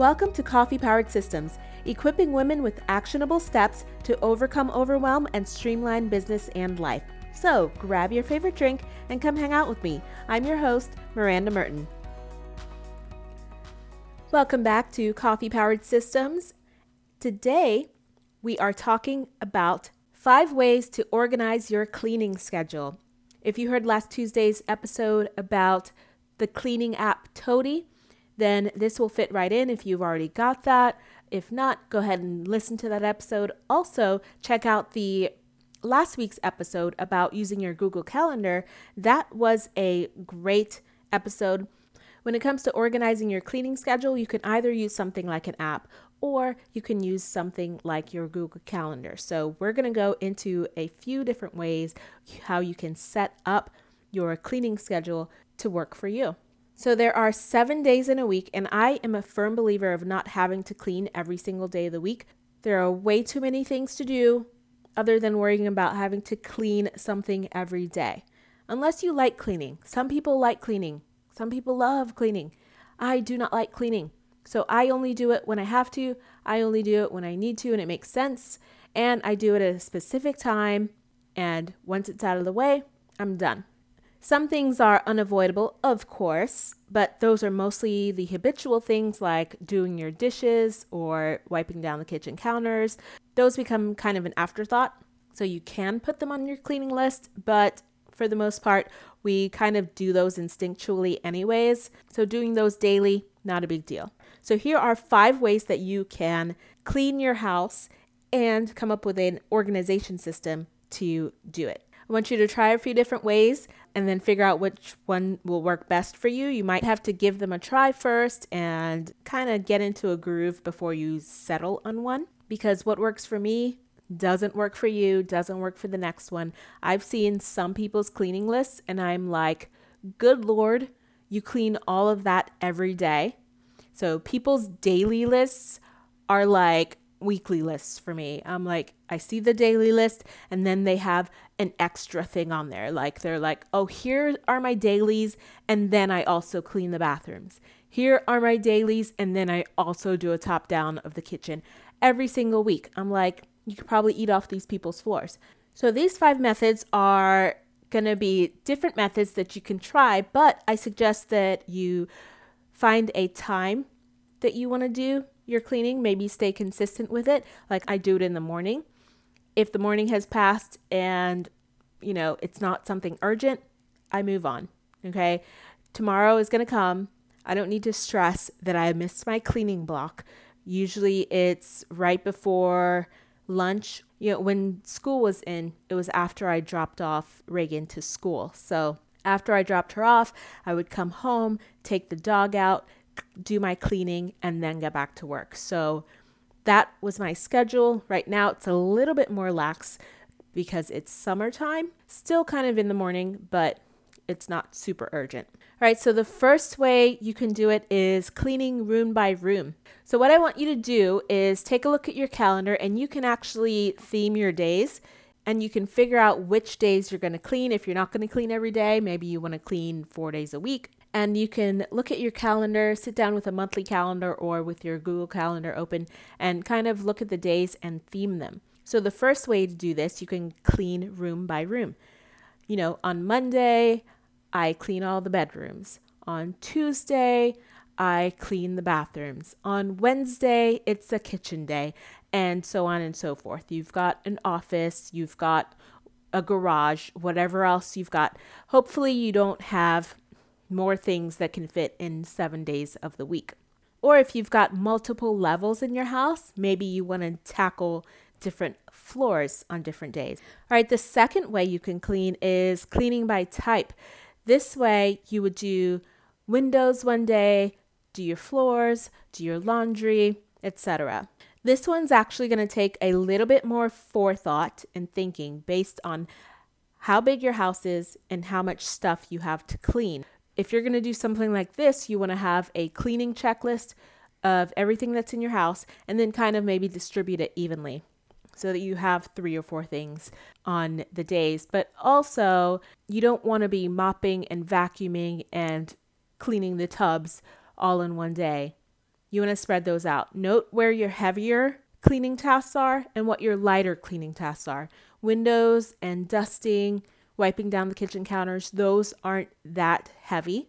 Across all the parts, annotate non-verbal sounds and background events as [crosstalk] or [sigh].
Welcome to Coffee Powered Systems, equipping women with actionable steps to overcome overwhelm and streamline business and life. So grab your favorite drink and come hang out with me. I'm your host, Miranda Merton. Welcome back to Coffee Powered Systems. Today, we are talking about five ways to organize your cleaning schedule. If you heard last Tuesday's episode about the cleaning app Tody, then this will fit right in if you've already got that. If not, go ahead and listen to that episode. Also, check out the last week's episode about using your Google Calendar. That was a great episode. When it comes to organizing your cleaning schedule, you can either use something like an app or you can use something like your Google Calendar. So, we're going to go into a few different ways how you can set up your cleaning schedule to work for you. So there are seven days in a week, and I am a firm believer of not having to clean every single day of the week. There are way too many things to do other than worrying about having to clean something every day. Unless you like cleaning. Some people like cleaning, some people love cleaning. I do not like cleaning. So I only do it when I have to, I only do it when I need to, and it makes sense. And I do it at a specific time. And once it's out of the way, I'm done. Some things are unavoidable, of course, but those are mostly the habitual things like doing your dishes or wiping down the kitchen counters. Those become kind of an afterthought, so you can put them on your cleaning list, but for the most part, we kind of do those instinctually anyways. So doing those daily, not a big deal. So here are five ways that you can clean your house and come up with an organization system to do it. I want you to try a few different ways and then figure out which one will work best for you. You might have to give them a try first and kind of get into a groove before you settle on one because what works for me doesn't work for you, doesn't work for the next one. I've seen some people's cleaning lists and I'm like, good lord, you clean all of that every day. So people's daily lists are like weekly lists for me. I'm like, I see the daily list, and then they have an extra thing on there. Like, they're like, oh, here are my dailies, and then I also clean the bathrooms. Here are my dailies, and then I also do a top down of the kitchen every single week. I'm like, you could probably eat off these people's floors. So, these five methods are going to be different methods that you can try, but I suggest that you find a time that you want to do your cleaning, maybe stay consistent with it. Like I do it in the morning. If the morning has passed and, you know, it's not something urgent, I move on. Okay. Tomorrow is going to come. I don't need to stress that I missed my cleaning block. Usually it's right before lunch. You know, when school was in, it was after I dropped off Reagan to school. So after I dropped her off, I would come home, take the dog out, do my cleaning, and then get back to work. So that was my schedule. Right now, it's a little bit more lax because it's summertime, still kind of in the morning, but it's not super urgent. All right, so the first way you can do it is cleaning room by room. So, what I want you to do is take a look at your calendar and you can actually theme your days and you can figure out which days you're going to clean. If you're not going to clean every day, maybe you want to clean four days a week and you can look at your calendar, sit down with a monthly calendar or with your Google Calendar open and kind of look at the days and theme them. So, the first way to do this, you can clean room by room. You know, on Monday, I clean all the bedrooms. On Tuesday, I clean the bathrooms. On Wednesday, it's a kitchen day, and so on and so forth. You've got an office, you've got a garage, whatever else you've got. Hopefully, you don't have more things that can fit in seven days of the week. Or if you've got multiple levels in your house, maybe you want to tackle different floors on different days. All right, the second way you can clean is cleaning by type. This way, you would do windows one day, do your floors, do your laundry, etc. This one's actually going to take a little bit more forethought and thinking based on how big your house is and how much stuff you have to clean if you're going to do something like this, you want to have a cleaning checklist of everything that's in your house and then kind of maybe distribute it evenly so that you have three or four things on the days. But also, you don't want to be mopping and vacuuming and cleaning the tubs all in one day. You want to spread those out. Note where your heavier cleaning tasks are and what your lighter cleaning tasks are. Windows and dusting, wiping down the kitchen counters, those aren't that heavy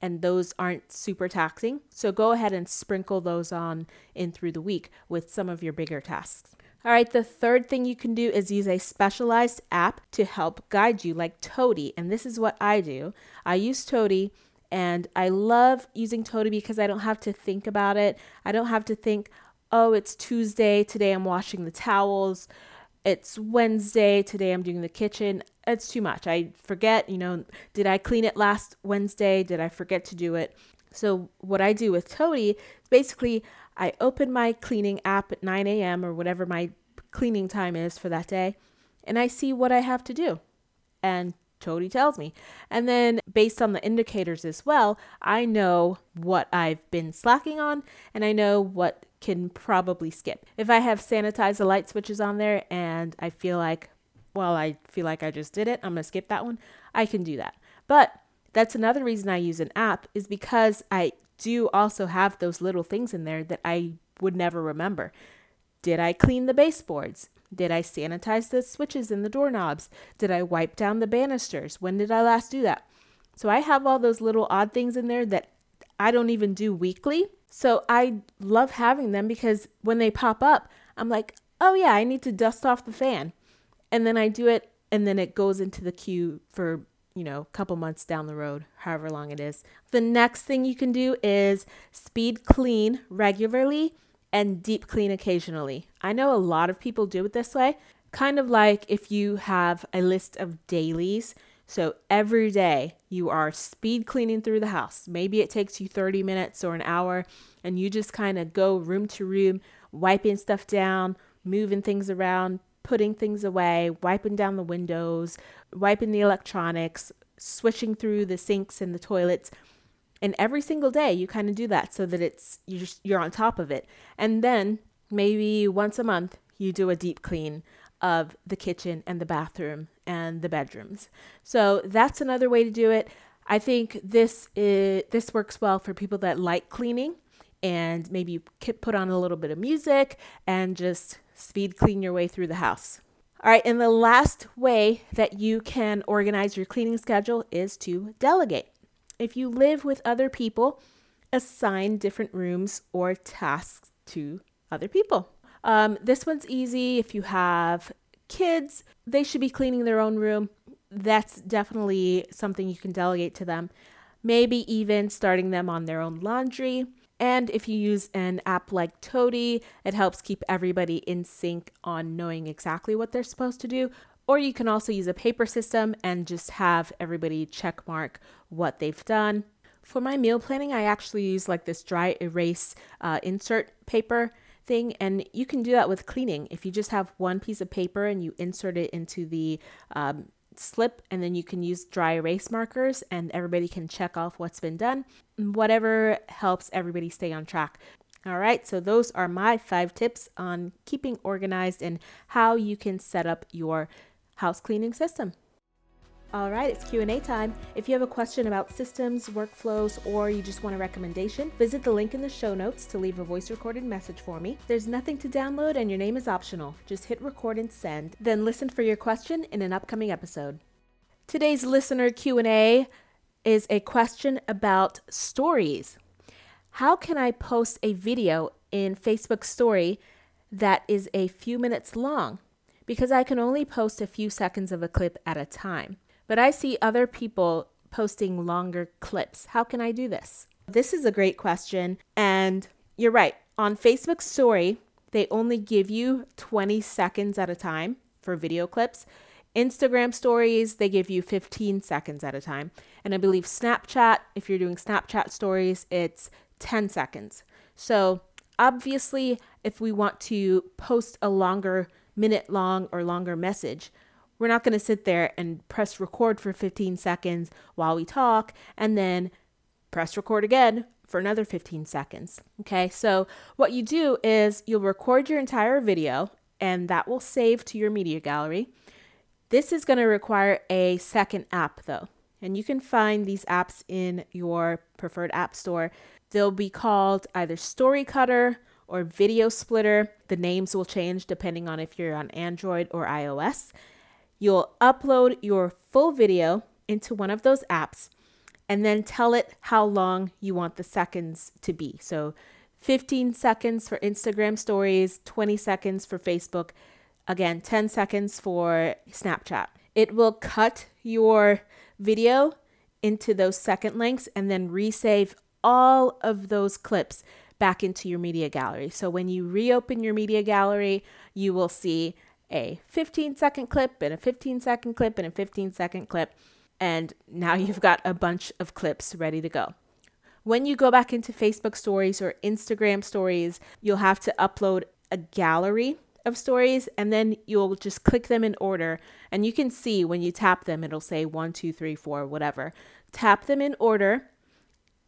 and those aren't super taxing. So go ahead and sprinkle those on in through the week with some of your bigger tasks. All right, the third thing you can do is use a specialized app to help guide you, like Tody. And this is what I do I use Tody, and I love using Tody because I don't have to think about it. I don't have to think, oh, it's Tuesday, today I'm washing the towels. It's Wednesday, today I'm doing the kitchen. It's too much. I forget, you know, did I clean it last Wednesday? Did I forget to do it? So, what I do with Tody is basically I open my cleaning app at 9 a.m. or whatever my cleaning time is for that day, and I see what I have to do. And Tody tells me. And then, based on the indicators as well, I know what I've been slacking on and I know what can probably skip. If I have sanitized the light switches on there and I feel like, well, I feel like I just did it, I'm going to skip that one, I can do that. But that's another reason I use an app is because I do also have those little things in there that I would never remember. Did I clean the baseboards? Did I sanitize the switches and the doorknobs? Did I wipe down the banisters? When did I last do that? So I have all those little odd things in there that I don't even do weekly. So I love having them because when they pop up, I'm like, oh yeah, I need to dust off the fan. And then I do it and then it goes into the queue for, you know, a couple months down the road, however long it is. The next thing you can do is speed clean regularly and deep clean occasionally. I know a lot of people do it this way, kind of like if you have a list of dailies. So every day you are speed cleaning through the house. Maybe it takes you 30 minutes or an hour, and you just kind of go room to room, wiping stuff down, moving things around, putting things away, wiping down the windows, wiping the electronics, switching through the sinks and the toilets. And every single day you kind of do that so that it's you're, just, you're on top of it. And then maybe once a month you do a deep clean of the kitchen and the bathroom and the bedrooms. So that's another way to do it. I think this is this works well for people that like cleaning and maybe you put on a little bit of music and just speed clean your way through the house all right, and the last way that you can organize your cleaning schedule is to delegate. If you live with other people, assign different rooms or tasks to other people. Um, this one's easy. If you have kids, they should be cleaning their own room. That's definitely something you can delegate to them. Maybe even starting them on their own laundry. And if you use an app like Tody, it helps keep everybody in sync on knowing exactly what they're supposed to do. Or you can also use a paper system and just have everybody check mark what they've done. For my meal planning, I actually use like this dry erase uh, insert paper thing, and you can do that with cleaning. If you just have one piece of paper and you insert it into the um, slip, and then you can use dry erase markers, and everybody can check off what's been done. Whatever helps everybody stay on track. All right, so those are my five tips on keeping organized and how you can set up your house cleaning system. All right, it's Q&A time. If you have a question about systems, workflows, or you just want a recommendation, visit the link in the show notes to leave a voice recorded message for me. There's nothing to download and your name is optional. Just hit record and send, then listen for your question in an upcoming episode. Today's listener Q&A is a question about stories. How can I post a video in Facebook story that is a few minutes long? because I can only post a few seconds of a clip at a time. But I see other people posting longer clips. How can I do this? This is a great question. And you're right. On Facebook Story, they only give you 20 seconds at a time for video clips. Instagram stories, they give you 15 seconds at a time. And I believe Snapchat, if you're doing Snapchat stories, it's 10 seconds. So obviously, if we want to post a longer minute long or longer message. We're not going to sit there and press record for 15 seconds while we talk and then press record again for another 15 seconds. Okay, so what you do is you'll record your entire video and that will save to your media gallery. This is going to require a second app though, and you can find these apps in your preferred app store. They'll be called either Story Cutter or Video Splitter. The names will change depending on if you're on Android or iOS. You'll upload your full video into one of those apps and then tell it how long you want the seconds to be. So 15 seconds for Instagram stories, 20 seconds for Facebook, again, 10 seconds for Snapchat. It will cut your video into those second lengths and then resave all of those clips back into your media gallery. So when you reopen your media gallery, you will see a 15 second clip and a 15 second clip and a 15 second clip. And now [laughs] you've got a bunch of clips ready to go. When you go back into Facebook stories or Instagram stories, you'll have to upload a gallery of stories and then you'll just click them in order. And you can see when you tap them, it'll say one, two, three, four, whatever. Tap them in order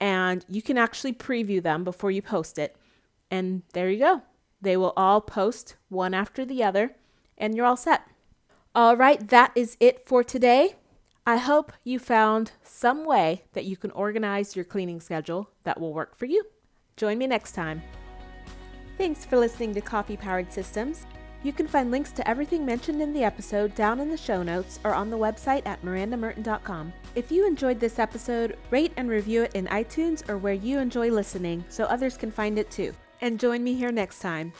and you can actually preview them before you post it. And there you go. They will all post one after the other, and you're all set. All right, that is it for today. I hope you found some way that you can organize your cleaning schedule that will work for you. Join me next time. Thanks for listening to Coffee Powered Systems. You can find links to everything mentioned in the episode down in the show notes or on the website at mirandamerton.com. If you enjoyed this episode, rate and review it in iTunes or where you enjoy listening so others can find it too. And join me here next time.